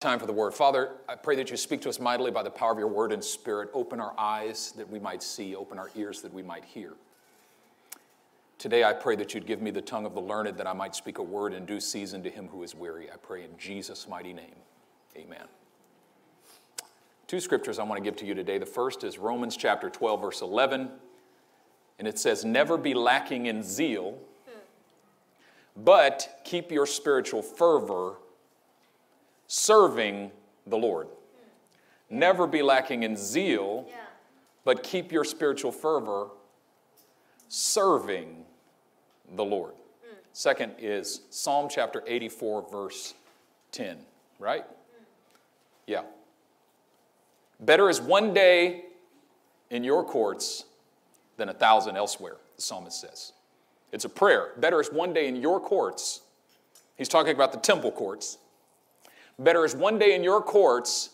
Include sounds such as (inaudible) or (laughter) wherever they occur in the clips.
Time for the word. Father, I pray that you speak to us mightily by the power of your word and spirit. Open our eyes that we might see, open our ears that we might hear. Today, I pray that you'd give me the tongue of the learned that I might speak a word in due season to him who is weary. I pray in Jesus' mighty name. Amen. Two scriptures I want to give to you today. The first is Romans chapter 12, verse 11, and it says, Never be lacking in zeal, but keep your spiritual fervor serving the Lord. Never be lacking in zeal, Yeah. but keep your spiritual fervor serving the Lord. Mm. Second is Psalm chapter 84, verse 10, right? Mm. Yeah. Better is one day in your courts than a thousand elsewhere, the psalmist says. It's a prayer. Better is one day in your courts. He's talking about the temple courts. Better is one day in your courts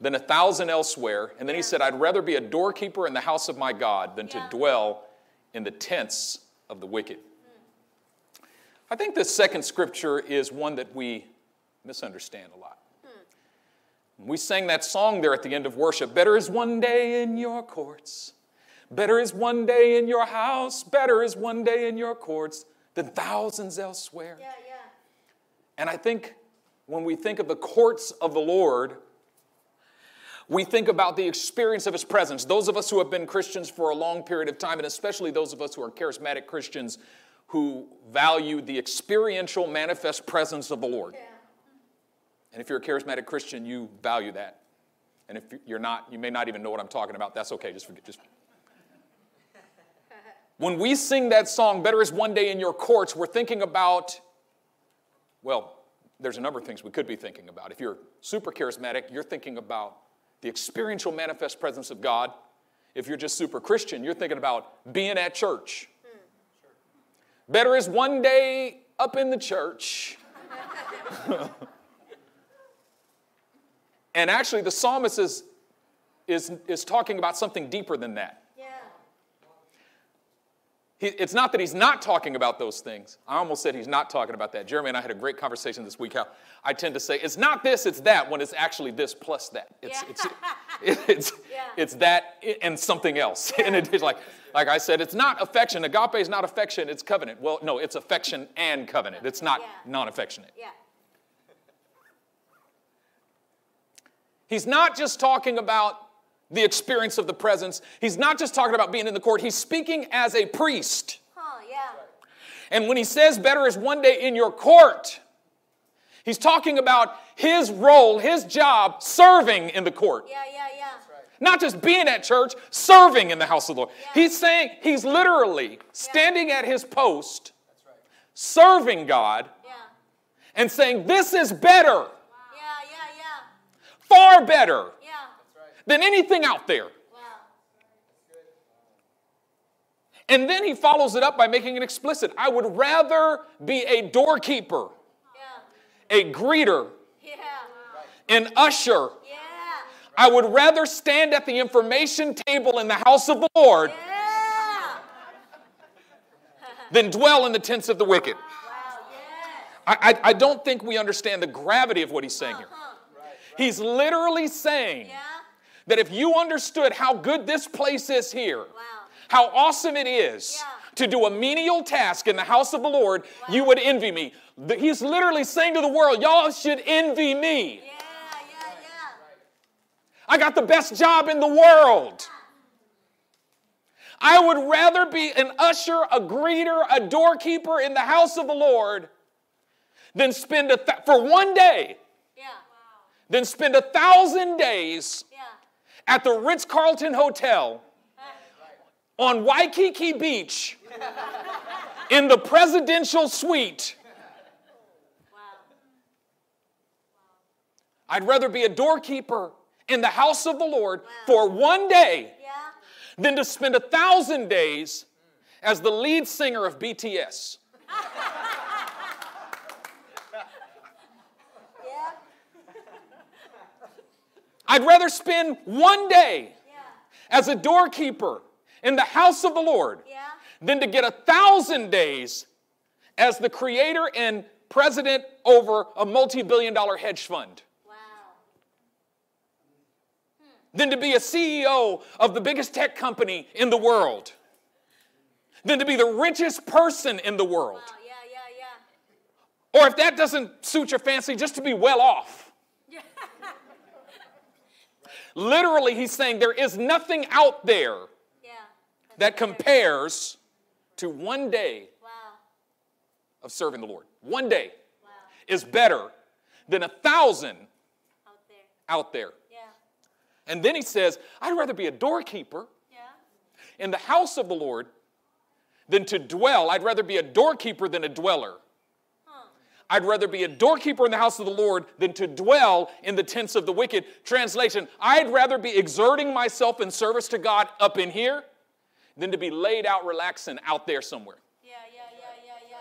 than a thousand elsewhere. And then he said, I'd rather be a doorkeeper in the house of my God than to dwell in the tents of the wicked. Hmm. I think this second scripture is one that we misunderstand a lot. Hmm. We sang that song there at the end of worship Better is one day in your courts. Better is one day in your house. Better is one day in your courts than thousands elsewhere. Yeah, yeah. And I think when we think of the courts of the Lord, we think about the experience of His presence. Those of us who have been Christians for a long period of time, and especially those of us who are charismatic Christians who value the experiential manifest presence of the Lord. Yeah. And if you're a charismatic Christian, you value that. And if you're not, you may not even know what I'm talking about. That's okay. Just forget. Just. (laughs) When we sing that song, "Better is one day in your courts," we're thinking about. Well, there's a number of things we could be thinking about. If you're super charismatic, you're thinking about the experiential manifest presence of God. If you're just super Christian, you're thinking about being at church. Better is one day up in the church. (laughs) And actually, the psalmist is, is, is talking about something deeper than that. Yeah. He, it's not that he's not talking about those things. I almost said he's not talking about that. Jeremy and I had a great conversation this week how I tend to say it's not this, it's that, when it's actually this plus that. It's, Yeah. it's, (laughs) it's, Yeah. it's that and something else. And it's like, like I said, it's not affection. Agape is not affection, it's covenant. Well, no, it's affection and covenant. It's not Yeah. non affectionate. Yeah. He's not just talking about the experience of the presence. He's not just talking about being in the court. He's speaking as a priest. Huh, yeah. And when he says better is one day in your court, he's talking about his role, his job, serving in the court. Yeah, yeah, yeah. Not just being at church, serving in the house of the Lord. Yeah. He's saying, he's literally standing at his post, serving God, Yeah. and saying, This is better, Yeah, yeah, yeah. far better Yeah. Than anything out there. And then he follows it up by making it explicit. I would rather be a doorkeeper, Yeah. a greeter, Yeah. an usher. Yeah. I would rather stand at the information table in the house of the Lord than dwell in the tents of the wicked. I, I, don't think we understand the gravity of what he's saying here. He's literally saying. That if you understood how good this place is here, Wow. how awesome it is Yeah. to do a menial task in the house of the Lord, you would envy me. He's literally saying to the world, y'all should envy me. Yeah, yeah, yeah. I got the best job in the world. I would rather be an usher, a greeter, a doorkeeper in the house of the Lord than spend a th- for one day, Yeah. than spend a thousand days. At the Ritz Carlton Hotel on Waikiki Beach in the presidential suite. I'd rather be a doorkeeper in the house of the Lord for one day Yeah. than to spend a thousand days as the lead singer of BTS. Yeah. I'd rather spend one day Yeah. as a doorkeeper in the house of the Lord Yeah. than to get a thousand days as the creator and president over a multi billion dollar hedge fund. Wow. than to be a CEO of the biggest tech company in the world, than to be the richest person in the world. Wow. Yeah, yeah, yeah. Or if that doesn't suit your fancy, just to be well off. Literally, he's saying there is nothing out there Yeah. that compares to one day Wow. of serving the Lord. One day Wow. is better than a thousand Out there. out there. Yeah. And then he says, I'd rather be a doorkeeper Yeah. in the house of the Lord than to dwell. I'd rather be a doorkeeper than a dweller. I'd rather be a doorkeeper in the house of the Lord than to dwell in the tents of the wicked. Translation I'd rather be exerting myself in service to God up in here than to be laid out relaxing out there somewhere. Yeah, yeah, yeah, yeah, yeah.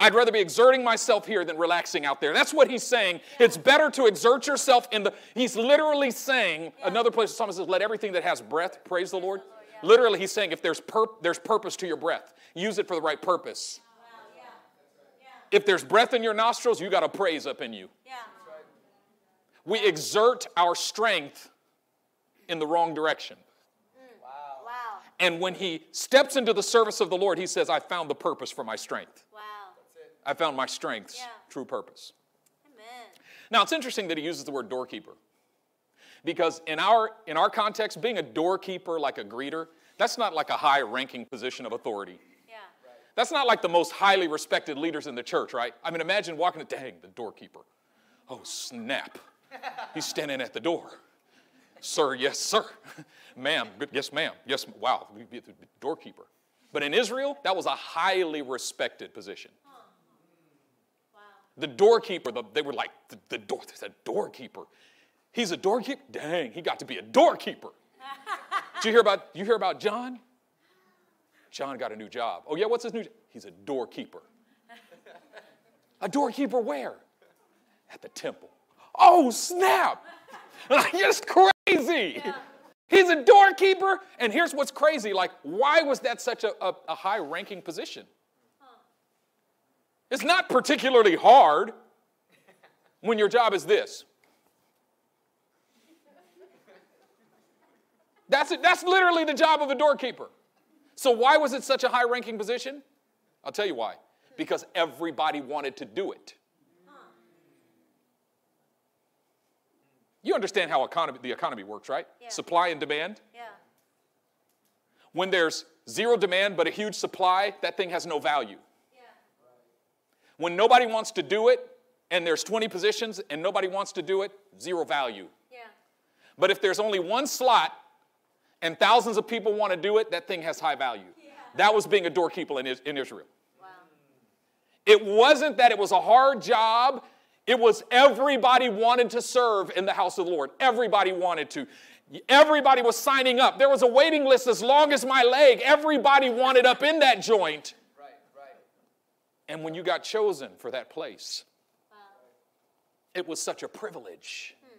I'd rather be exerting myself here than relaxing out there. That's what he's saying. It's better to exert yourself in the. He's literally saying, another place the psalmist says, let everything that has breath praise the Lord. Literally, he's saying if there's, pur- there's purpose to your breath, use it for the right purpose. Wow. Yeah. Yeah. If there's breath in your nostrils, you got a praise up in you. Yeah. We exert our strength in the wrong direction. Mm. Wow. And when he steps into the service of the Lord, he says, I found the purpose for my strength. Wow. I found my strength's Yeah. true purpose. Amen. Now, it's interesting that he uses the word doorkeeper. Because in our, in our context, being a doorkeeper like a greeter, that's not like a high ranking position of authority. That's not like the most highly respected leaders in the church, right? I mean, imagine walking to, dang, the doorkeeper. Oh, snap. He's standing at the door. Sir, yes, sir. ma'am, yes, ma'am. Yes, wow, doorkeeper. But in Israel, that was a highly respected position. The doorkeeper, the, they were like, the, the door, the doorkeeper. He's a doorkeeper? Dang, he got to be a doorkeeper. Did you hear about, you hear about John? John got a new job. Oh yeah, what's his new job? He's a doorkeeper. (laughs) a doorkeeper where? At the temple. Oh snap! (laughs) Like, it's crazy. He's a doorkeeper, and here's what's crazy. Like, why was that such a, a, a high ranking position? It's not particularly hard when your job is this. That's it. That's literally the job of a doorkeeper. So why was it such a high ranking position? I'll tell you why. Because everybody wanted to do it. You understand how economy, the economy works, right? Yeah. Supply and demand. Yeah. When there's zero demand but a huge supply, that thing has no value. Yeah. When nobody wants to do it and there's 20 positions and nobody wants to do it, zero value. Yeah. But if there's only one slot and thousands of people want to do it, that thing has high value. That was being a doorkeeper in, in Israel. Wow. It wasn't that it was a hard job, it was everybody wanted to serve in the house of the Lord. Everybody wanted to. Everybody was signing up. There was a waiting list as long as my leg. Everybody wanted up in that joint. Right, right. And when you got chosen for that place, Wow. it was such a privilege. Hmm.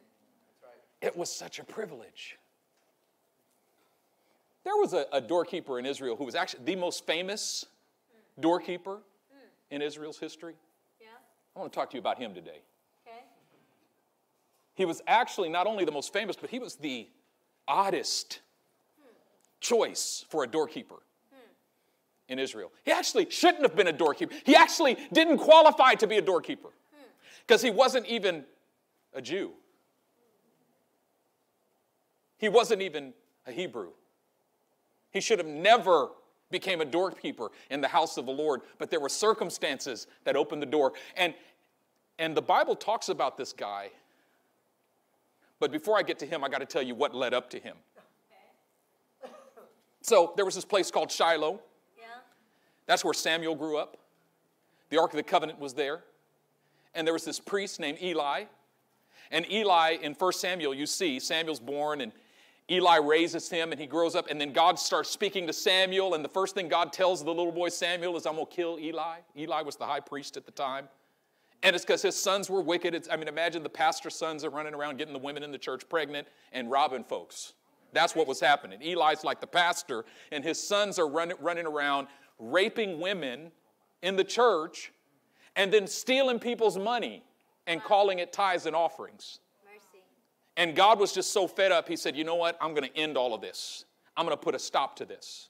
That's right. It was such a privilege. There was a, a doorkeeper in Israel who was actually the most famous doorkeeper in Israel's history. Yeah. I want to talk to you about him today. Okay. He was actually not only the most famous, but he was the oddest choice for a doorkeeper in Israel. He actually shouldn't have been a doorkeeper. He actually didn't qualify to be a doorkeeper because he wasn't even a Jew. He wasn't even a Hebrew. He should have never became a doorkeeper in the house of the Lord, but there were circumstances that opened the door. And, and the Bible talks about this guy. But before I get to him, I got to tell you what led up to him. So there was this place called Shiloh. Yeah. That's where Samuel grew up. The Ark of the Covenant was there. And there was this priest named Eli. And Eli, in 1 Samuel, you see, Samuel's born and Eli raises him and he grows up. And then God starts speaking to Samuel. And the first thing God tells the little boy Samuel is, I'm going to kill Eli. Eli was the high priest at the time. And it's because his sons were wicked. It's, I mean, imagine the pastor's sons are running around getting the women in the church pregnant and robbing folks. That's what was happening. Eli's like the pastor, and his sons are running, running around raping women in the church and then stealing people's money and calling it tithes and offerings. And God was just so fed up, he said, You know what? I'm going to end all of this. I'm going to put a stop to this.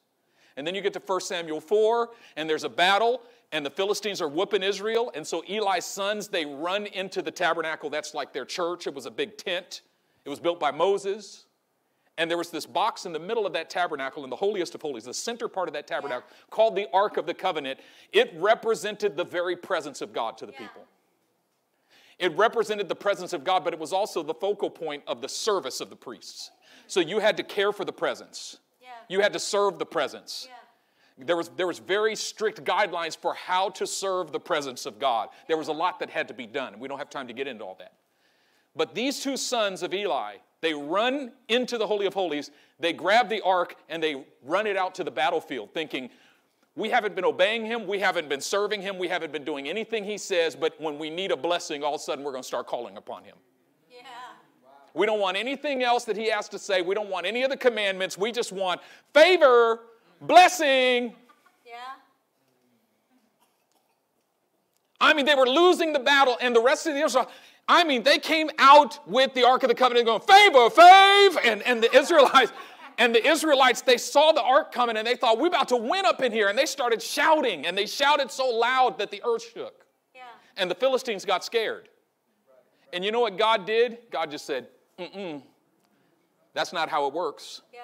And then you get to 1 Samuel 4, and there's a battle, and the Philistines are whooping Israel. And so Eli's sons, they run into the tabernacle. That's like their church. It was a big tent, it was built by Moses. And there was this box in the middle of that tabernacle, in the holiest of holies, the center part of that tabernacle, called the Ark of the Covenant. It represented the very presence of God to the Yeah. people. It represented the presence of God, but it was also the focal point of the service of the priests. So you had to care for the presence. Yeah. You had to serve the presence. Yeah. There was, there was very strict guidelines for how to serve the presence of God. There was a lot that had to be done. We don't have time to get into all that. But these two sons of Eli, they run into the Holy of Holies, they grab the ark, and they run it out to the battlefield, thinking, we haven't been obeying him, we haven't been serving him, we haven't been doing anything he says, but when we need a blessing, all of a sudden we're going to start calling upon him. Yeah. We don't want anything else that he has to say. We don't want any of the commandments. We just want favor, blessing. Yeah. I mean, they were losing the battle, and the rest of the Israel. I mean, they came out with the Ark of the Covenant going, favor, fave, and, and the Israelites, and the Israelites, they saw the ark coming and they thought, we're about to win up in here. And they started shouting, and they shouted so loud that the earth shook. Yeah. And the Philistines got scared. And you know what God did? God just said, mm-mm, that's not how it works. Yeah.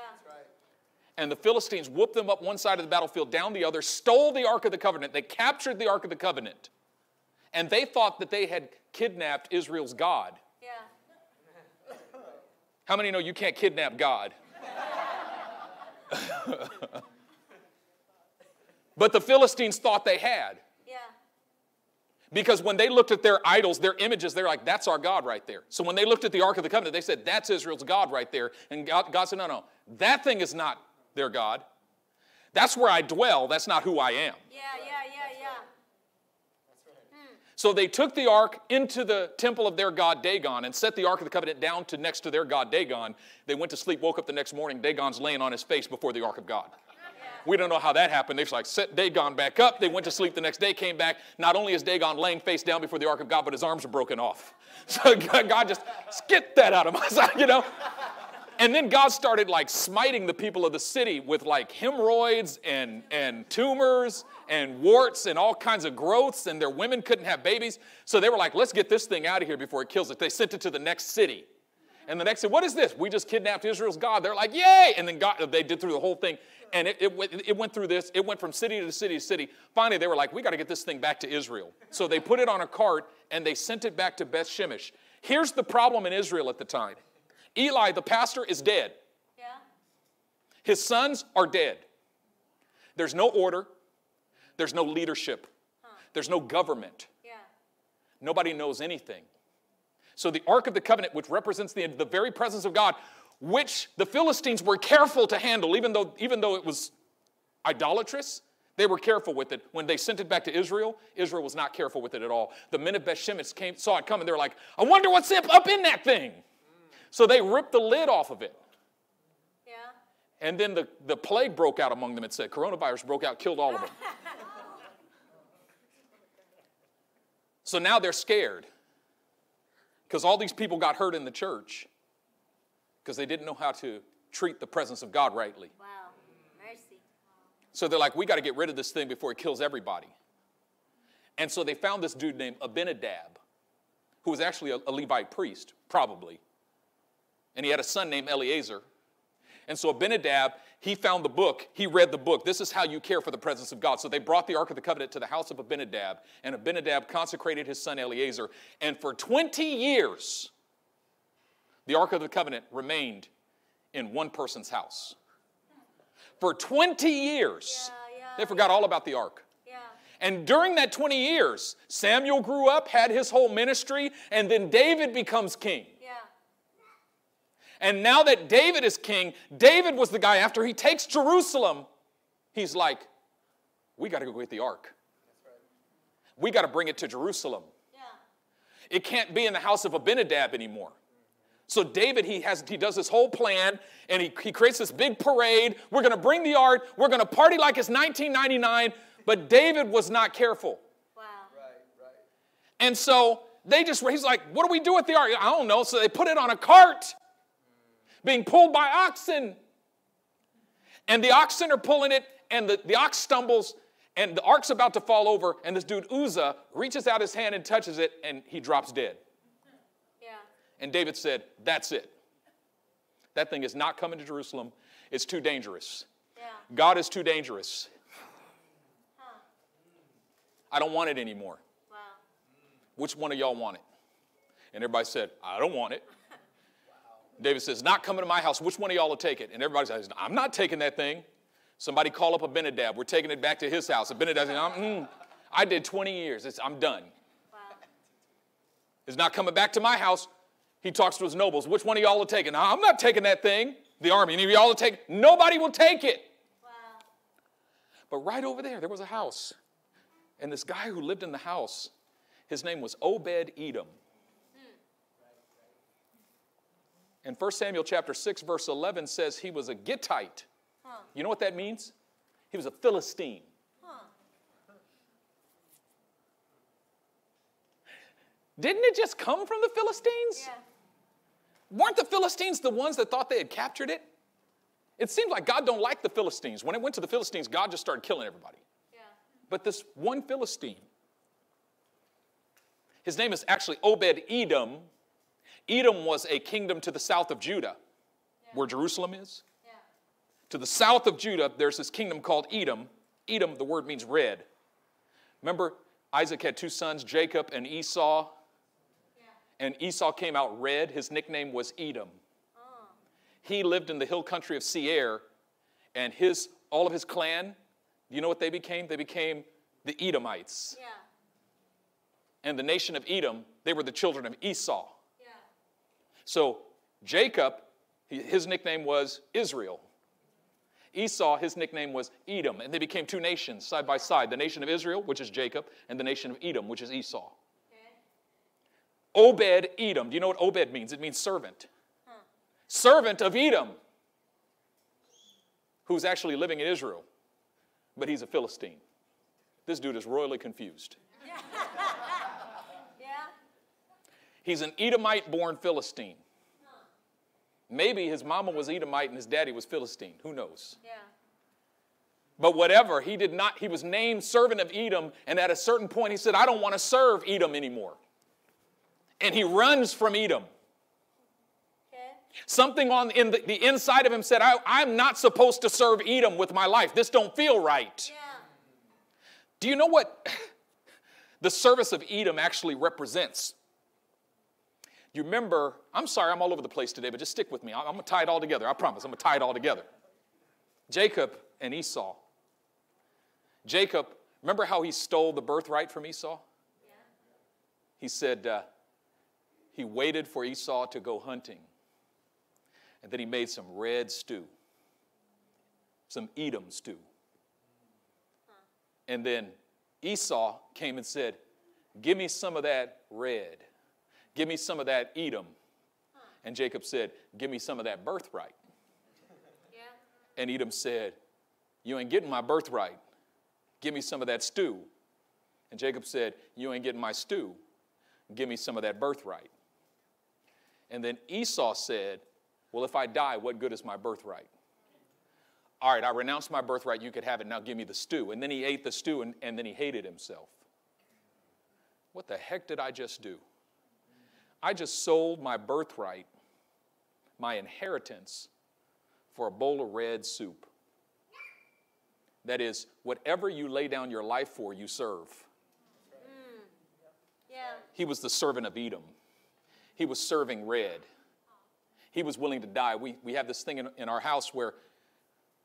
And the Philistines whooped them up one side of the battlefield, down the other, stole the Ark of the Covenant. They captured the Ark of the Covenant. And they thought that they had kidnapped Israel's God. Yeah. How many know you can't kidnap God? (laughs) but the Philistines thought they had. Yeah. Because when they looked at their idols, their images, they're like, that's our God right there. So when they looked at the Ark of the Covenant, they said, that's Israel's God right there. And God, God said, no, no, that thing is not their God. That's where I dwell. That's not who I am. Yeah. Yeah. Yeah. Yeah. So they took the ark into the temple of their god Dagon and set the ark of the covenant down to next to their god Dagon. They went to sleep, woke up the next morning. Dagon's laying on his face before the ark of God. We don't know how that happened. They just like set Dagon back up. They went to sleep the next day, came back. Not only is Dagon laying face down before the ark of God, but his arms are broken off. (laughs) So God just get that out of my sight, you know. And then God started like smiting the people of the city with like hemorrhoids and, and tumors and warts and all kinds of growths, and their women couldn't have babies. So they were like, let's get this thing out of here before it kills it. They sent it to the next city. And the next city, what is this? We just kidnapped Israel's God. They're like, yay! And then God, they did through the whole thing. And it, it, it went through this. It went from city to city to city. Finally, they were like, we got to get this thing back to Israel. So they put it on a cart and they sent it back to Beth Shemesh. Here's the problem in Israel at the time Eli, the pastor, is dead. Yeah. His sons are dead. There's no order, there's no leadership, there's no government. Yeah. Nobody knows anything. So the Ark of the Covenant, which represents the, the very presence of God, which the Philistines were careful to handle, even though, even though it was idolatrous, they were careful with it. When they sent it back to Israel, Israel was not careful with it at all. The men of Beth Shemesh came, saw it coming. They were like, I wonder what's up in that thing. So they ripped the lid off of it. Yeah. And then the, the plague broke out among them, it said. Coronavirus broke out, killed all of them. (laughs) so now they're scared because all these people got hurt in the church because they didn't know how to treat the presence of God rightly. Wow. Mercy. So they're like, we got to get rid of this thing before it kills everybody. And so they found this dude named Abinadab, who was actually a, a Levite priest, probably. And he had a son named Eleazar. And so Abinadab, he found the book, he read the book. This is how you care for the presence of God. So they brought the Ark of the Covenant to the house of Abinadab, and Abinadab consecrated his son Eleazar. And for 20 years, the Ark of the Covenant remained in one person's house. For 20 years, Yeah, yeah, they forgot all about the Ark. And during that 20 years, Samuel grew up, had his whole ministry, and then David becomes king. Yeah. And now that David is king, David was the guy after he takes Jerusalem, he's like, we got to go get the ark. We got to bring it to Jerusalem. Yeah. It can't be in the house of Abinadab anymore. So David, he has he does this whole plan and he, he creates this big parade. We're gonna bring the ark, we're gonna party like it's 1999, but David was not careful. Wow. Right, right. And so they just, he's like, what do we do with the ark? I don't know. So they put it on a cart being pulled by oxen. And the oxen are pulling it, and the, the ox stumbles, and the ark's about to fall over, and this dude Uzzah reaches out his hand and touches it, and he drops dead. Yeah. And David said, That's it. That thing is not coming to Jerusalem. It's too dangerous. Yeah. God is too dangerous. Huh. I don't want it anymore. Wow. Which one of y'all want it? And everybody said, I don't want it. David says, Not coming to my house. Which one of y'all will take it? And everybody says, I'm not taking that thing. Somebody call up Abinadab. We're taking it back to his house. Abinadab says, mm, I did 20 years. It's, I'm done. Wow. It's not coming back to my house. He talks to his nobles. Which one of y'all will take it? No, I'm not taking that thing. The army. Any of y'all will take it? Nobody will take it. Wow. But right over there, there was a house. And this guy who lived in the house, his name was Obed Edom. And 1 Samuel chapter 6, verse 11 says he was a Gittite. Huh. You know what that means? He was a Philistine. Huh. Didn't it just come from the Philistines? Yeah. Weren't the Philistines the ones that thought they had captured it? It seems like God don't like the Philistines. When it went to the Philistines, God just started killing everybody. Yeah. But this one Philistine, his name is actually Obed Edom. Edom was a kingdom to the south of Judah, where Jerusalem is. Yeah. To the south of Judah, there's this kingdom called Edom. Edom, the word means red. Remember, Isaac had two sons, Jacob and Esau, Yeah. and Esau came out red. His nickname was Edom. Oh. He lived in the hill country of Seir, and his, all of his clan, you know what they became? They became the Edomites. Yeah. And the nation of Edom, they were the children of Esau. So Jacob, his nickname was Israel. Esau, his nickname was Edom. And they became two nations side by side the nation of Israel, which is Jacob, and the nation of Edom, which is Esau. Okay. Obed Edom. Do you know what Obed means? It means servant. Servant of Edom, who's actually living in Israel, but he's a Philistine. This dude is royally confused. (laughs) He's an Edomite born Philistine. Maybe his mama was Edomite and his daddy was Philistine. Who knows? Yeah. But whatever, he did not, he was named servant of Edom, and at a certain point he said, I don't want to serve Edom anymore. And he runs from Edom. Okay. Something on in the, the inside of him said, I, I'm not supposed to serve Edom with my life. This don't feel right. Yeah. Do you know what (laughs) the service of Edom actually represents? You remember, I'm sorry, I'm all over the place today, but just stick with me. I'm going to tie it all together. I promise. I'm going to tie it all together. Jacob and Esau. Jacob, remember how he stole the birthright from Esau? He said uh, he waited for Esau to go hunting, and then he made some red stew, some Edom stew. And then Esau came and said, Give me some of that red. Give me some of that Edom. And Jacob said, Give me some of that birthright. Yeah. And Edom said, You ain't getting my birthright. Give me some of that stew. And Jacob said, You ain't getting my stew. Give me some of that birthright. And then Esau said, Well, if I die, what good is my birthright? All right, I renounce my birthright. You could have it. Now give me the stew. And then he ate the stew and, and then he hated himself. What the heck did I just do? I just sold my birthright, my inheritance, for a bowl of red soup. That is, whatever you lay down your life for, you serve. Yeah. He was the servant of Edom. He was serving red. He was willing to die. We, we have this thing in, in our house where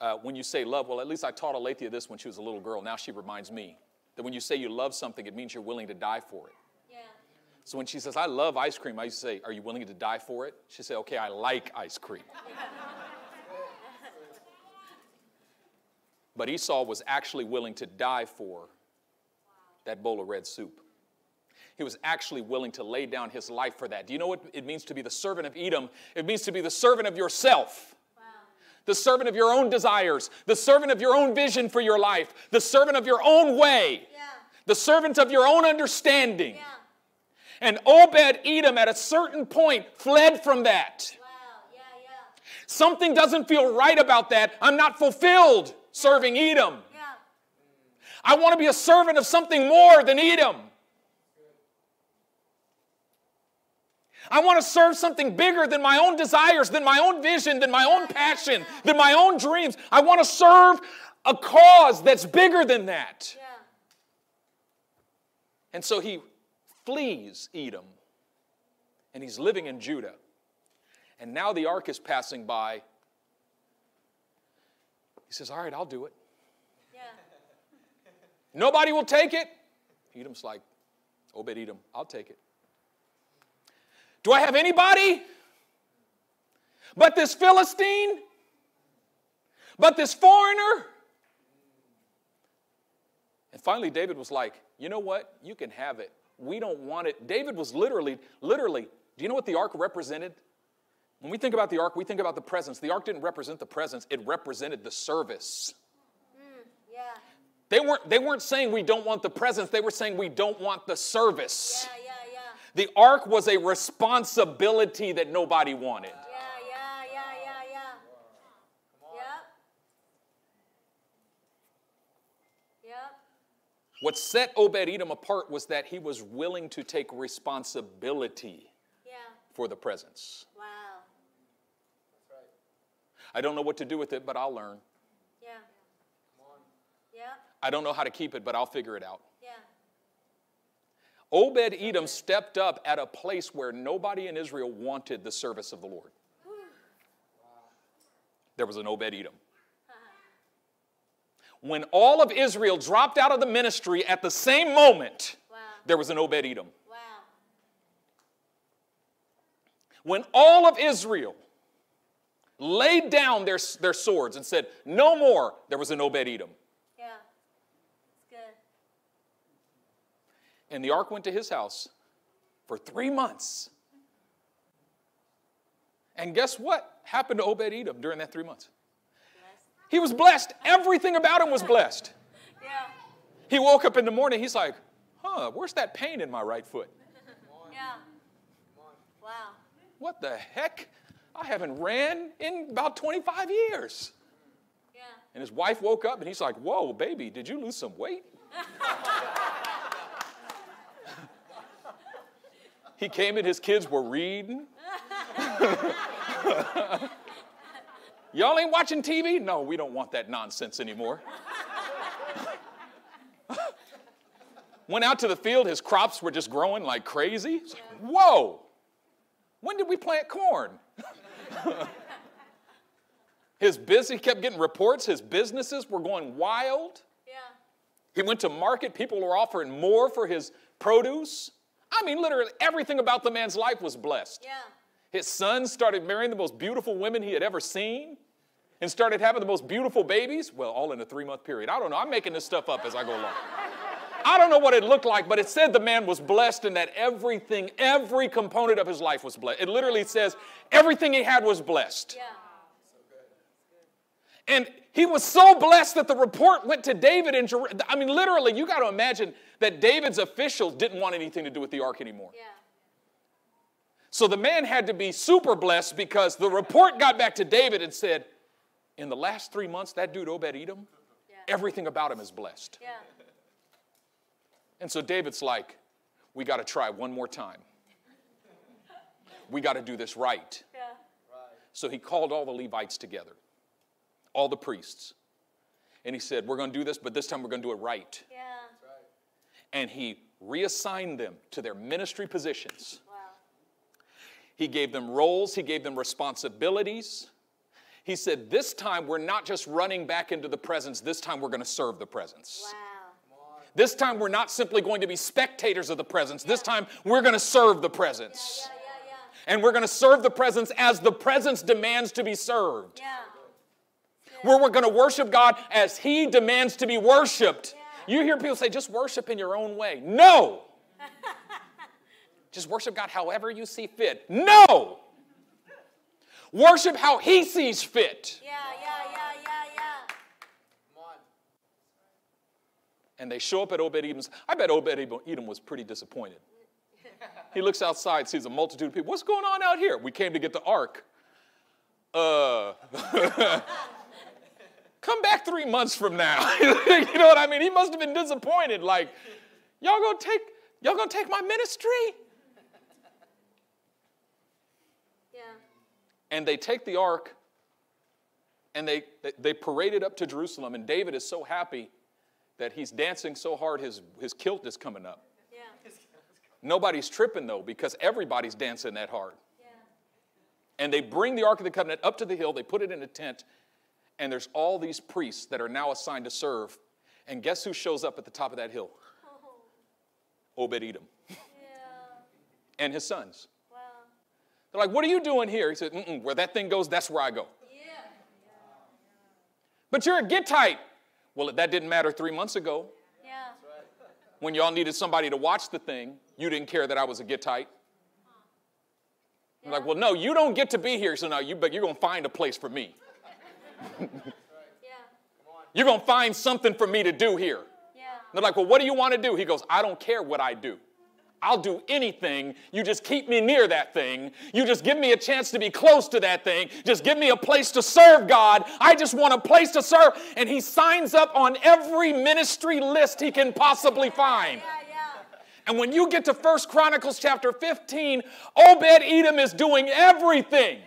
uh, when you say love, well, at least I taught Alethea this when she was a little girl. Now she reminds me that when you say you love something, it means you're willing to die for it. So when she says, I love ice cream, I used to say, Are you willing to die for it? She said, Okay, I like ice cream. but Esau was actually willing to die for that bowl of red soup. He was actually willing to lay down his life for that. Do you know what it means to be the servant of Edom? It means to be the servant of yourself, the servant of your own desires, the servant of your own vision for your life, the servant of your own way, Yeah. the servant of your own understanding. Yeah. And Obed Edom, at a certain point, fled from that. Wow. Yeah, yeah. Something doesn't feel right about that. I'm not fulfilled serving Edom. Yeah. I want to be a servant of something more than Edom. I want to serve something bigger than my own desires, than my own vision, than my own passion, (laughs) than my own dreams. I want to serve a cause that's bigger than that. Yeah. And so he flees Edom and he's living in Judah. And now the ark is passing by. He says, All right, I'll do it. Yeah. (laughs) Nobody will take it. Edom's like, oh, Obed Edom, I'll take it. Do I have anybody? But this Philistine? But this foreigner? And finally, David was like, You know what? You can have it. We don't want it. David was literally, literally, do you know what the ark represented? When we think about the ark, we think about the presence. The ark didn't represent the presence, it represented the service. Mm, yeah. They weren't, they weren't saying we don't want the presence, they were saying we don't want the service. Yeah, yeah, yeah. The ark was a responsibility that nobody wanted. Yeah, yeah, yeah, yeah, yeah. Yep. Yep. What set Obed Edom apart was that he was willing to take responsibility Yeah. for the presence. Wow. That's right. I don't know what to do with it, but I'll learn. Yeah. Come on. Yep. I don't know how to keep it, but I'll figure it out. Yeah. Obed Edom stepped up at a place where nobody in Israel wanted the service of the Lord. There was an Obed Edom. When all of Israel dropped out of the ministry at the same moment, Wow. there was an Obed Edom. Wow. When all of Israel laid down their, their swords and said, No more, there was an Obed Edom. Yeah. It's good. And the ark went to his house for three months. And guess what happened to Obed Edom during that three months? He was blessed. Everything about him was blessed. Yeah. He woke up in the morning, he's like, huh, where's that pain in my right foot? Yeah. Wow. What the heck? I haven't ran in about 25 years. Yeah. And his wife woke up and he's like, whoa, baby, did you lose some weight? (laughs) he came and his kids were reading. (laughs) Y'all ain't watching TV? No, we don't want that nonsense anymore. (laughs) Went out to the field, his crops were just growing like crazy. It's like, Whoa, when did we plant corn? (laughs) his business, he kept getting reports, his businesses were going wild. Yeah. He went to market, people were offering more for his produce. I mean, literally everything about the man's life was blessed. Yeah. His sons started marrying the most beautiful women he had ever seen and started having the most beautiful babies. Well, all in a three month period. I don't know. I'm making this stuff up as I go along. I don't know what it looked like, but it said the man was blessed and that everything, every component of his life was blessed. It literally says everything he had was blessed. Yeah. And he was so blessed that the report went to David in Jerusalem. I mean, literally, you got to imagine that David's officials didn't want anything to do with the ark anymore. Yeah. So the man had to be super blessed because the report got back to David and said, in the last three months, that dude Obed Edom, Yeah. everything about him is blessed. Yeah. And so David's like, we got to try one more time. We got to do this right. Yeah. So he called all the Levites together, all the priests. And he said, We're going to do this, but this time we're going to do it right. Yeah. And he reassigned them to their ministry positions. He gave them roles, he gave them responsibilities. He said, This time we're not just running back into the presence, this time we're going to serve the presence. Wow. This time we're not simply going to be spectators of the presence, this time we're going to serve the presence. Yeah. Yeah. And we're going to serve the presence as the presence demands to be served. Yeah. Where we're going to worship God as He demands to be worshiped. You hear people say, just worship in your own way. No! (laughs) just worship God however you see fit. No! Worship how He sees fit. Yeah. Yeah. Yeah. Yeah. Yeah. Come on. And they show up at Obed Edom's. I bet Obed Edom was pretty disappointed. (laughs) He looks outside, sees a multitude of people. What's going on out here? We came to get the ark. Uh, (laughs) come back three months from now. (laughs) you know what I mean? He must have been disappointed. Like, y'all gonna take y'all gonna take my ministry? And they take the ark and they, they, parade it up to Jerusalem. And David is so happy that he's dancing so hard his, his kilt is coming up. Yeah. Nobody's tripping though because everybody's dancing that hard. Yeah. And they bring the Ark of the Covenant up to the hill, they put it in a tent, and there's all these priests that are now assigned to serve. And guess who shows up at the top of that hill? Oh. Obed Edom Yeah. and his sons. They're like, What are you doing here? He said, Mm-mm, Where that thing goes, that's where I go. Yeah. But you're a Gittite. Well, that didn't matter three months ago Yeah. when y'all needed somebody to watch the thing. You didn't care that I was a Gittite. I'm like, well, no, you don't get to be here, so now you, but you're going to find a place for me. (laughs) Yeah. You're going to find something for me to do here. Yeah. They're like, well, what do you want to do? He goes, I don't care what I do. I'll do anything. You just keep me near that thing. You just give me a chance to be close to that thing. Just give me a place to serve God. I just want a place to serve. And he signs up on every ministry list he can possibly find. Yeah. Yeah. And when you get to First Chronicles chapter 15, Obed Edom is doing everything.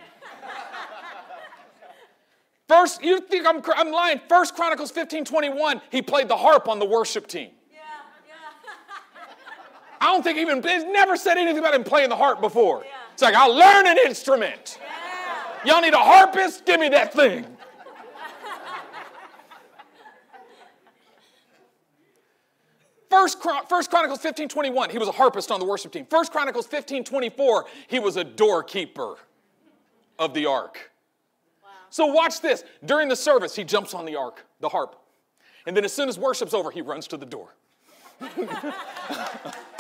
First, you think I'm, I'm lying. First Chronicles 15 21, he played the harp on the worship team. I don't think even, he's never said anything about him playing the harp before. Yeah. It's like, I'll learn an instrument. Yeah. Y'all need a harpist? Give me that thing. (laughs) First, First Chronicles 15 21, he was a harpist on the worship team. First Chronicles 15 24, he was a doorkeeper of the ark. So watch this. During the service, he jumps on the ark, the harp. And then as soon as worship's over, he runs to the door. (laughs)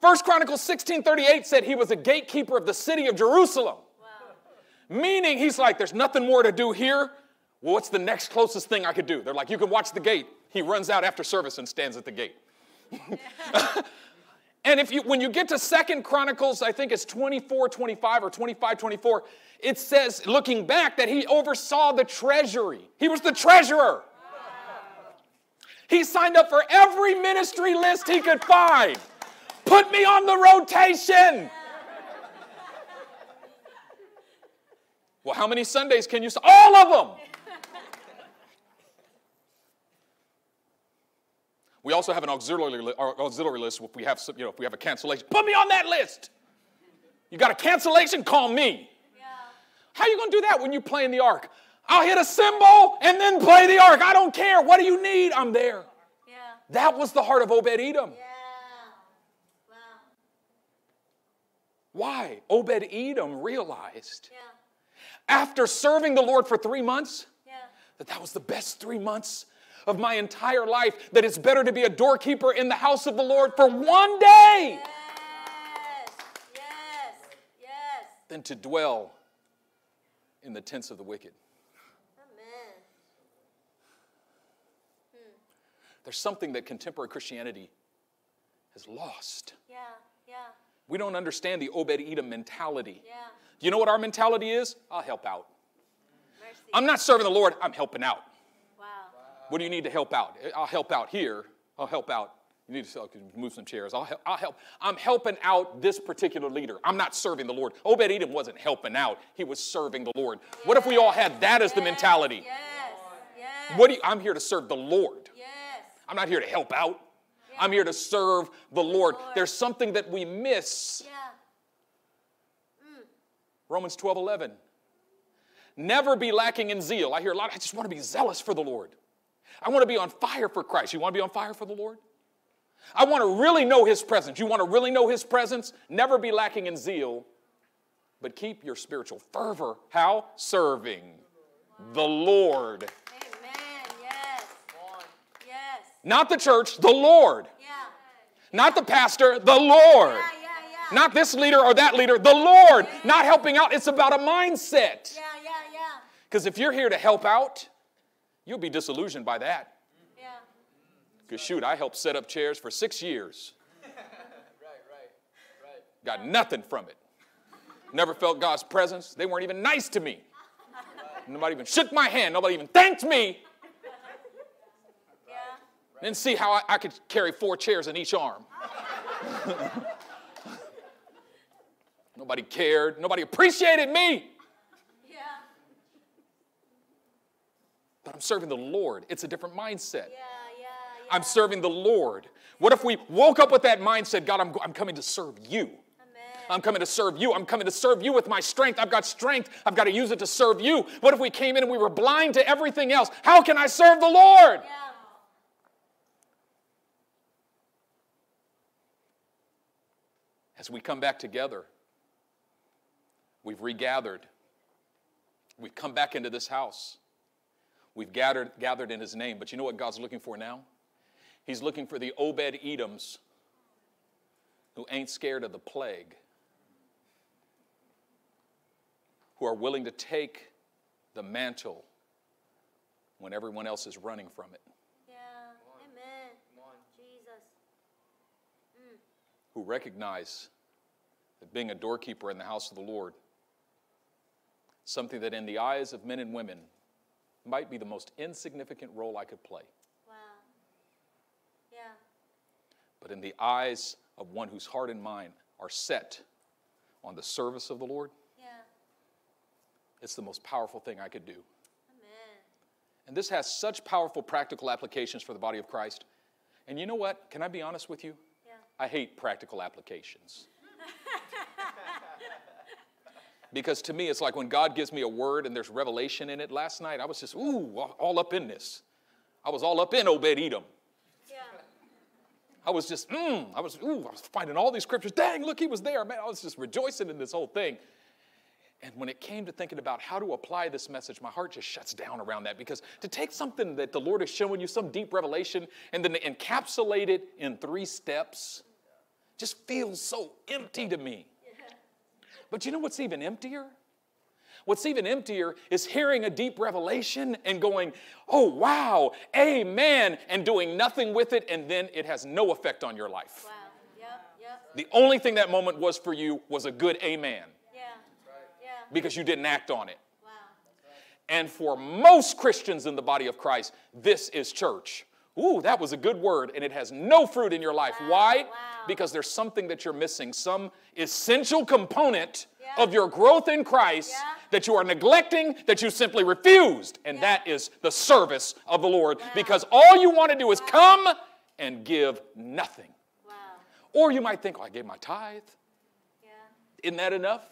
First Chronicles 16 38 said he was a gatekeeper of the city of Jerusalem. Wow. Meaning, he's like, there's nothing more to do here. Well, what's the next closest thing I could do? They're like, you can watch the gate. He runs out after service and stands at the gate. (laughs) and if you, when you get to Second Chronicles, I think it's 24, 25 or 25, 24, it says, looking back, that he oversaw the treasury. He was the treasurer. He signed up for every ministry list he could find. Put me on the rotation. Well, how many Sundays can you? All of them. We also have an auxiliary, auxiliary list if we have some, you know if we have a cancellation. Put me on that list. You got a cancellation? Call me. Yeah. How are you gonna do that when you play in the ark? I'll hit a cymbal and then play the ark. I don't care. What do you need? I'm there. Yeah. That was the heart of Obed Edom. Yeah. Why? Obed Edom realized Yeah. after serving the Lord for three months Yeah. that that was the best three months of my entire life, that it's better to be a doorkeeper in the house of the Lord for one day Yes. Yes. Yes. than to dwell in the tents of the wicked. Amen. Hmm. There's something that contemporary Christianity has lost. Yeah. We don't understand the Obed Edom mentality. Yeah. Do you know what our mentality is? I'll help out. Mercy. I'm not serving the Lord, I'm helping out. wow. What do you need to help out? I'll help out here. I'll help out. You need to move some chairs. I'll help. I'll help. I'm helping out this particular leader. I'm not serving the Lord. Obed Edom wasn't helping out. He was serving the Lord. What if we all had that as the mentality? Yes. Yes. What do you, I'm here to serve the Lord. Yes. I'm not here to help out. I'm here to serve the Lord. Lord. There's something that we miss. Yeah. Mm. Romans 12, 11. Never be lacking in zeal. I hear a lot, I just want to be zealous for the Lord. I want to be on fire for Christ. You want to be on fire for the Lord? I want to really know His presence. You want to really know His presence? Never be lacking in zeal, but keep your spiritual fervor. How? Serving the Lord. Amen. Yes. Yes. Not the church, the Lord. Yeah. Not the pastor, the Lord. Yeah. Yeah. Yeah. Not this leader or that leader, the Lord. Not helping out, it's about a mindset. Yeah. Yeah. Yeah. Because if you're here to help out, you'll be disillusioned by that. Yeah. Because shoot, I helped set up chairs for six years. (laughs) Got nothing from it. Never felt God's presence. They weren't even nice to me. (laughs) Nobody even shook my hand. Nobody even thanked me. Then see how I, I could carry four chairs in each arm. (laughs) Nobody cared. Nobody appreciated me. Yeah. But I'm serving the Lord. It's a different mindset. Yeah, yeah, yeah. I'm serving the Lord. What if we woke up with that mindset God, I'm, I'm coming to serve you? Amen. I'm coming to serve you. I'm coming to serve you with my strength. I've got strength. I've got to use it to serve you. What if we came in and we were blind to everything else? How can I serve the Lord? Yeah. As we come back together, we've regathered. We've come back into this house. We've gathered, gathered in His name. But you know what God's looking for now? He's looking for the Obed Edoms who ain't scared of the plague, who are willing to take the mantle when everyone else is running from it, Yeah. Amen. Come on. Jesus. Who recognize that being a doorkeeper in the house of the Lord, something that in the eyes of men and women might be the most insignificant role I could play. Wow. Yeah. But in the eyes of one whose heart and mind are set on the service of the Lord, Yeah. it's the most powerful thing I could do. Amen. And this has such powerful practical applications for the body of Christ. And you know what? Can I be honest with you? I hate practical applications. (laughs) because to me, it's like when God gives me a word and there's revelation in it. Last night, I was just, ooh, all up in this. I was all up in Obed Edom. Yeah. I was just, mm, I was, ooh, I was finding all these scriptures. Dang, look, he was there, man. I was just rejoicing in this whole thing. And when it came to thinking about how to apply this message, my heart just shuts down around that because to take something that the Lord is showing you, some deep revelation, and then to encapsulate it in three steps just feels so empty to me. But you know what's even emptier? What's even emptier is hearing a deep revelation and going, oh, wow, amen, and doing nothing with it, and then it has no effect on your life. Wow. Yep. Yep. The only thing that moment was for you was a good amen Yeah. Yeah. because you didn't act on it. Wow. And for most Christians in the body of Christ, this is church. Ooh, that was a good word, and it has no fruit in your life. Wow, Why? wow. Because there's something that you're missing, some essential component Yeah. of your growth in Christ Yeah. that you are neglecting, that you simply refused, and Yeah. that is the service of the Lord. Because all you want to do is come and give nothing. Wow. Or you might think, oh, I gave my tithe. Yeah. Isn't that enough?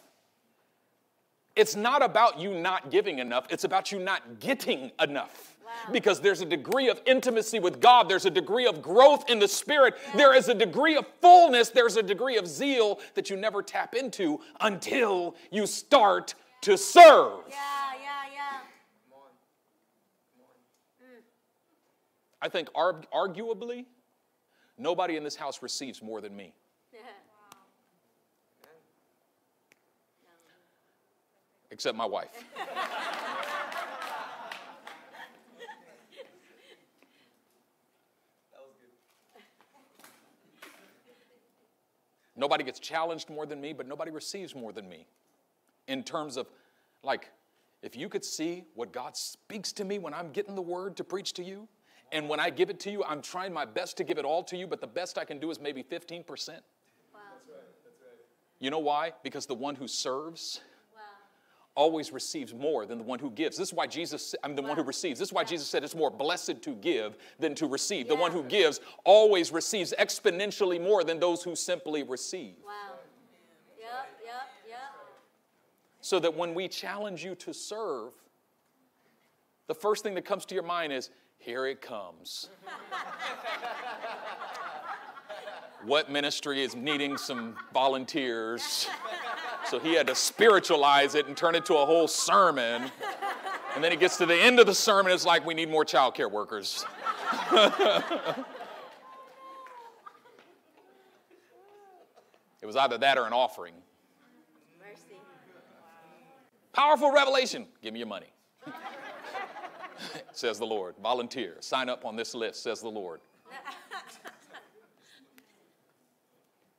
It's not about you not giving enough, it's about you not getting enough. Wow. Because there's a degree of intimacy with God, there's a degree of growth in the Spirit, there is a degree of fullness, there's a degree of zeal that you never tap into until you start to serve. Yeah. Yeah. Yeah. Come on. Come on. I think arguably, nobody in this house receives more than me. Except my wife. That was good. Nobody gets challenged more than me, but nobody receives more than me. In terms of, like, if you could see what God speaks to me when I'm getting the word to preach to you, and when I give it to you, I'm trying my best to give it all to you, but the best I can do is maybe 15%. Wow. You know why? Because the one who serves Wow. Always receives more than the one who gives. This is why Jesus, I'm the one who receives. This is why Jesus said it's more blessed to give than to receive. The one who gives always receives exponentially more than those who simply receive. Wow. Yep. Yep. Yep. So that when we challenge you to serve, the first thing that comes to your mind is, here it comes. (laughs) what ministry is needing some volunteers? (laughs) So he had to spiritualize it and turn it to a whole sermon. And then he gets to the end of the sermon, it's like, we need more child care workers. (laughs) it was either that or an offering. Mercy. Powerful revelation. Give me your money. (laughs) says the Lord. Volunteer. Sign up on this list, says the Lord. (laughs)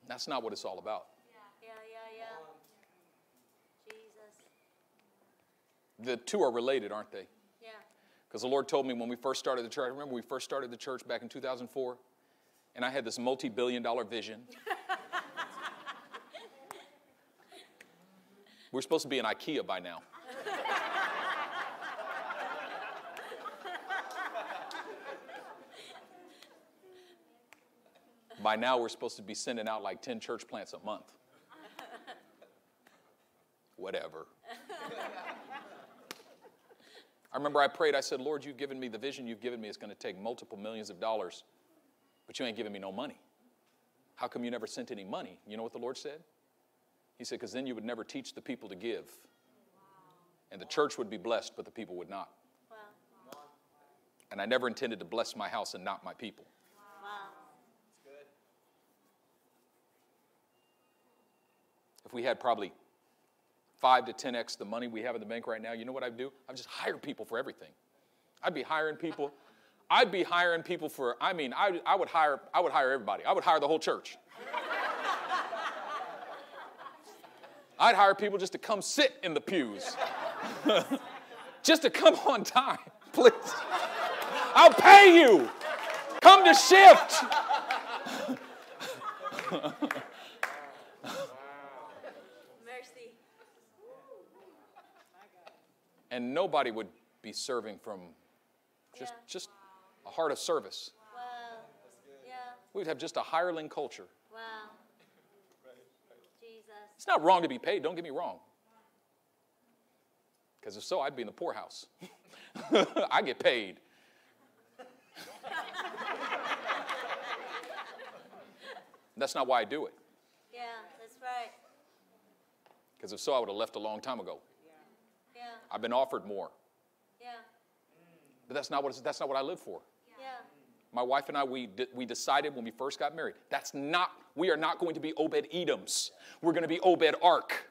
That's not what it's all about. Yeah. The two are related, aren't they? Yeah. Because the Lord told me when we first started the church, I remember we first started the church back in 2004, and I had this multi billion dollar vision. (laughs) We're supposed to be in IKEA by now. by now, we're supposed to be sending out like 10 church plants a month. (laughs) Whatever. I remember I prayed, I said, Lord, you've given me the vision you've given me. It's going to take multiple millions of dollars, but you ain't giving me no money. How come you never sent any money? You know what the Lord said? He said, because then you would never teach the people to give. And the church would be blessed, but the people would not. And I never intended to bless my house and not my people. If we had probably five to 10x the money we have in the bank right now, you know what I'd do? I'd just hire people for everything. I'd be hiring people. I'd be hiring people for, I mean, I, I would hire, I would hire everybody. I would hire the whole church. I'd hire people just to come sit in the pews. (laughs) just to come on time, (laughs) please. I'll pay you. Come to shift. (laughs) Mercy. And nobody would be serving from just, Yeah. just a heart of service. Wow. Yeah. We'd have just a hireling culture. Wow. Jesus. It's not wrong to be paid, don't get me wrong. Because if so, I'd be in the poorhouse. (laughs) I get paid. (laughs) That's not why I do it. Yeah, that's right. Because if so, I would have left a long time ago. I've been offered more. Yeah. But that's not what, that's not what I live for. Yeah. My wife and I, we, we decided when we first got married, that's not, we are not going to be Obed Edoms. We're going to be Obed Ark.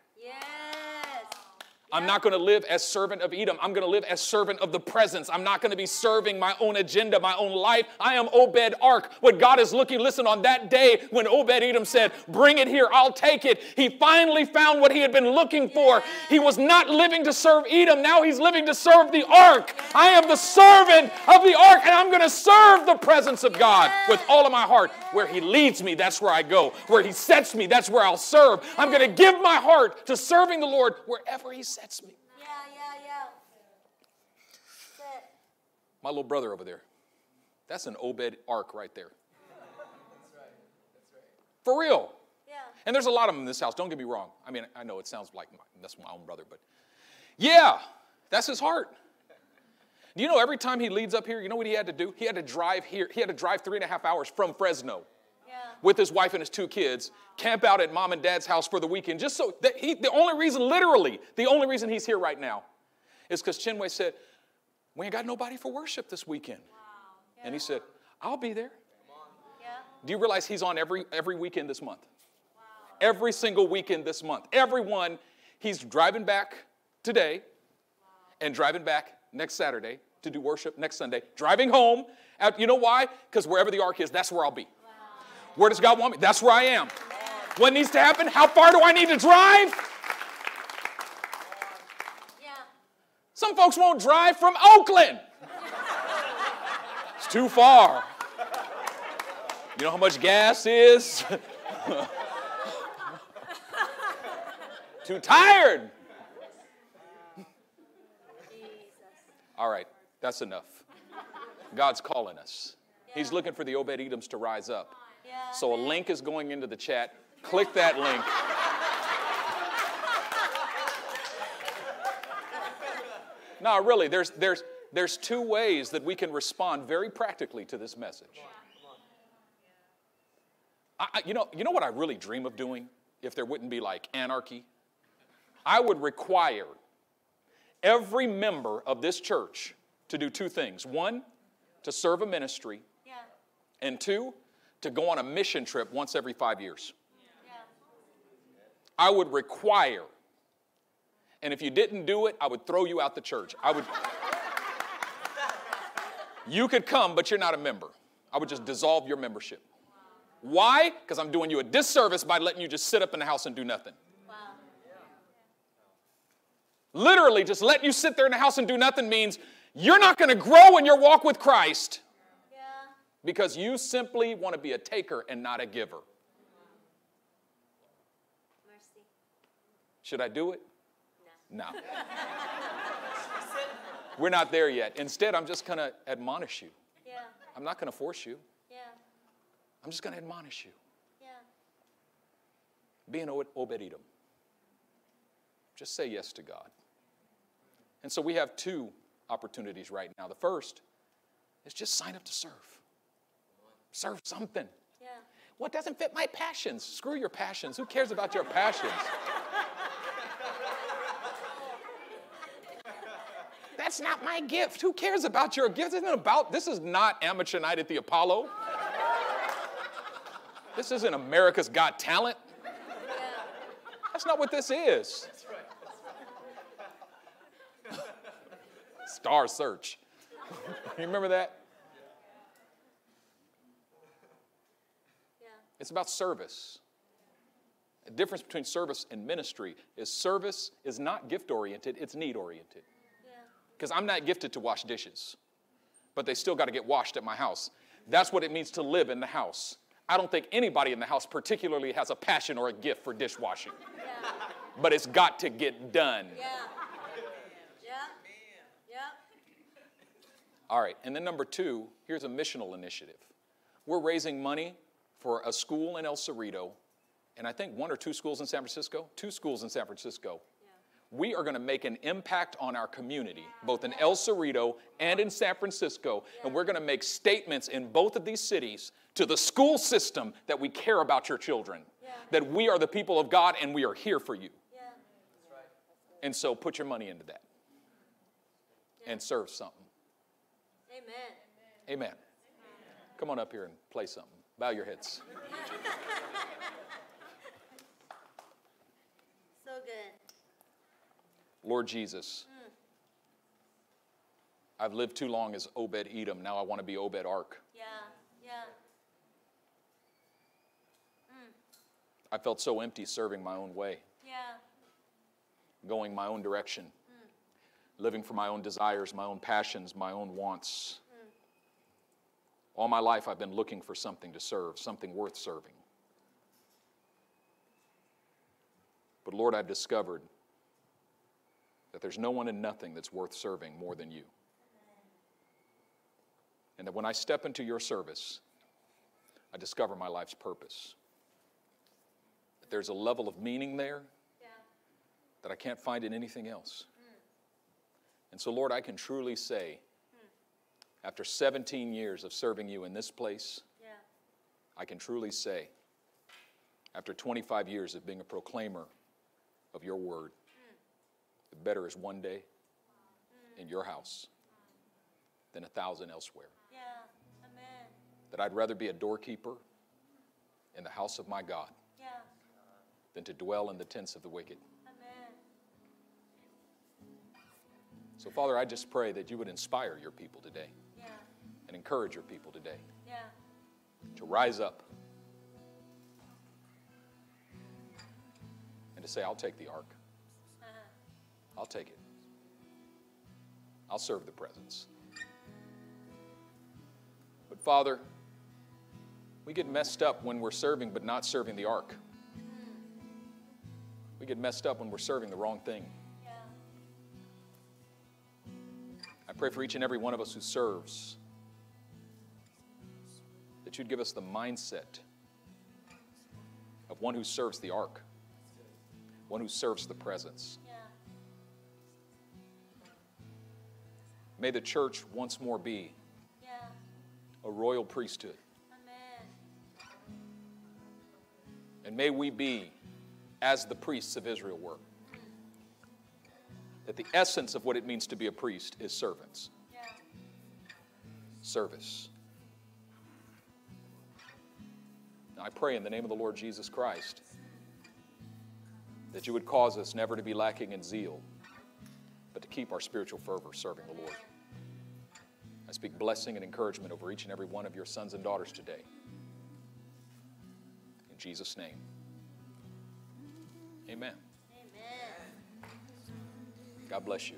I'm not going to live as servant of Edom. I'm going to live as servant of the presence. I'm not going to be serving my own agenda, my own life. I am Obed Ark. What God is looking, listen, on that day when Obed Edom said, Bring it here, I'll take it, he finally found what he had been looking for. He was not living to serve Edom, now he's living to serve the ark. I am the servant of the ark, and I'm going to serve the presence of God with all of my heart. Where he leads me, that's where I go. Where he sets me, that's where I'll serve. I'm going to give my heart to serving the Lord wherever he me. Yeah, yeah, yeah. Sit. My little brother over there. That's an Obed ark right there. That's right. That's right. For real. Yeah. And there's a lot of them in this house, don't get me wrong. I mean, I know it sounds like my, that's my own brother, but yeah, that's his heart. Do you know every time he leads up here, you know what he had to do? He had to drive here, he had to drive three and a half hours from Fresno Yeah. With his wife and his two kids, camp out at mom and dad's house for the weekend, just so that he, the only reason, literally, the only reason he's here right now is because Chinwei said, We ain't got nobody for worship this weekend. And he said, I'll be there. Yeah. Do you realize he's on every, every weekend this month? Every single weekend this month. Everyone, he's driving back today and driving back next Saturday to do worship next Sunday, driving home. Out, you know why? Because wherever the ark is, that's where I'll be. Where does God want me? That's where I am. What needs to happen? How far do I need to drive? Some folks won't drive from Oakland. It's too far. You know how much gas is? too tired. All right, that's enough. God's calling us. He's looking for the Obed Edoms to rise up. Yeah. So a link is going into the chat. Click that link. (laughs) no, really, there's, there's, there's two ways that we can respond very practically to this message. I, I- you, know, you know what I really dream of doing if there wouldn't be like anarchy? I would require every member of this church to do two things one, to serve a ministry, Yeah. and two, to go on a mission trip once every five years. I would require, and if you didn't do it, I would throw you out the church. I would. you could come, but you're not a member. I would just dissolve your membership. Why? Because I'm doing you a disservice by letting you just sit up in the house and do nothing. Literally just letting you sit there in the house and do nothing means you're not going to grow in your walk with Christ. Because you simply want to be a taker and not a giver. Mercy. Should I do it? No. No. We're not there yet. Instead, I'm just going to admonish you. Yeah. I'm not going to force you. Yeah. I'm just going to admonish you. Yeah. Be an Obed Edom. Just say yes to God. And so we have two opportunities right now. The first is just sign up to serve. Serve something. Yeah. What doesn't fit my passions? Screw your passions. Who cares about your passions? That's not my gift. Who cares about your gift? This isn't about this is not amateur night at the Apollo. This isn't America's Got Talent. Yeah. That's not what this is. Star Search. (laughs) you remember that? It's about service. The difference between service and ministry is service is not gift oriented, it's need oriented. Yeah. Because I'm not gifted to wash dishes, but they still got to get washed at my house. That's what it means to live in the house. I don't think anybody in the house particularly has a passion or a gift for dishwashing, Yeah. but it's got to get done. Yeah. Yeah. Yeah. All right, and then number two, here's a missional initiative. We're raising money for a school in El Cerrito, and I think one or two schools in San Francisco, two schools in San Francisco. We are going to make an impact on our community, both in El Cerrito and in San Francisco, and we're going to make statements in both of these cities to the school system that we care about your children, Yeah. that we are the people of God and we are here for you. Yeah. And so put your money into that and serve something. Amen. Amen. Come on up here and play something. Bow your heads. (laughs) So good. Lord Jesus, mm. I've lived too long as Obed Edom. Now I want to be Obed Ark. Yeah. Yeah. Mm. I felt so empty serving my own way, Yeah. going my own direction, mm. living for my own desires, my own passions, my own wants. All my life I've been looking for something to serve, something worth serving. But Lord, I've discovered that there's no one and nothing that's worth serving more than you. And that when I step into your service, I discover my life's purpose. That there's a level of meaning there Yeah. that I can't find in anything else. Mm. And so, Lord, I can truly say, after 17 years of serving you in this place, Yeah. I can truly say, after 25 years of being a proclaimer of your word, mm. that better is one day mm. in your house than a thousand elsewhere. Yeah. Amen. That I'd rather be a doorkeeper in the house of my God Yeah. than to dwell in the tents of the wicked. Amen. So, Father, I just pray that you would inspire your people today. And encourage your people today Yeah. to rise up and to say, I'll take the ark. Uh-huh. I'll take it. I'll serve the presence. But Father, we get messed up when we're serving but not serving the ark. We get messed up when we're serving the wrong thing. Yeah. I pray for each and every one of us who serves you'd give us the mindset of one who serves the ark, one who serves the presence. Yeah. May the church once more be Yeah. a royal priesthood. Amen. And may we be as the priests of Israel were. That the essence of what it means to be a priest is servants, Yeah. service. I pray in the name of the Lord Jesus Christ that you would cause us never to be lacking in zeal, but to keep our spiritual fervor serving the Lord. I speak blessing and encouragement over each and every one of your sons and daughters today. In Jesus' name. Amen. Amen. God bless you.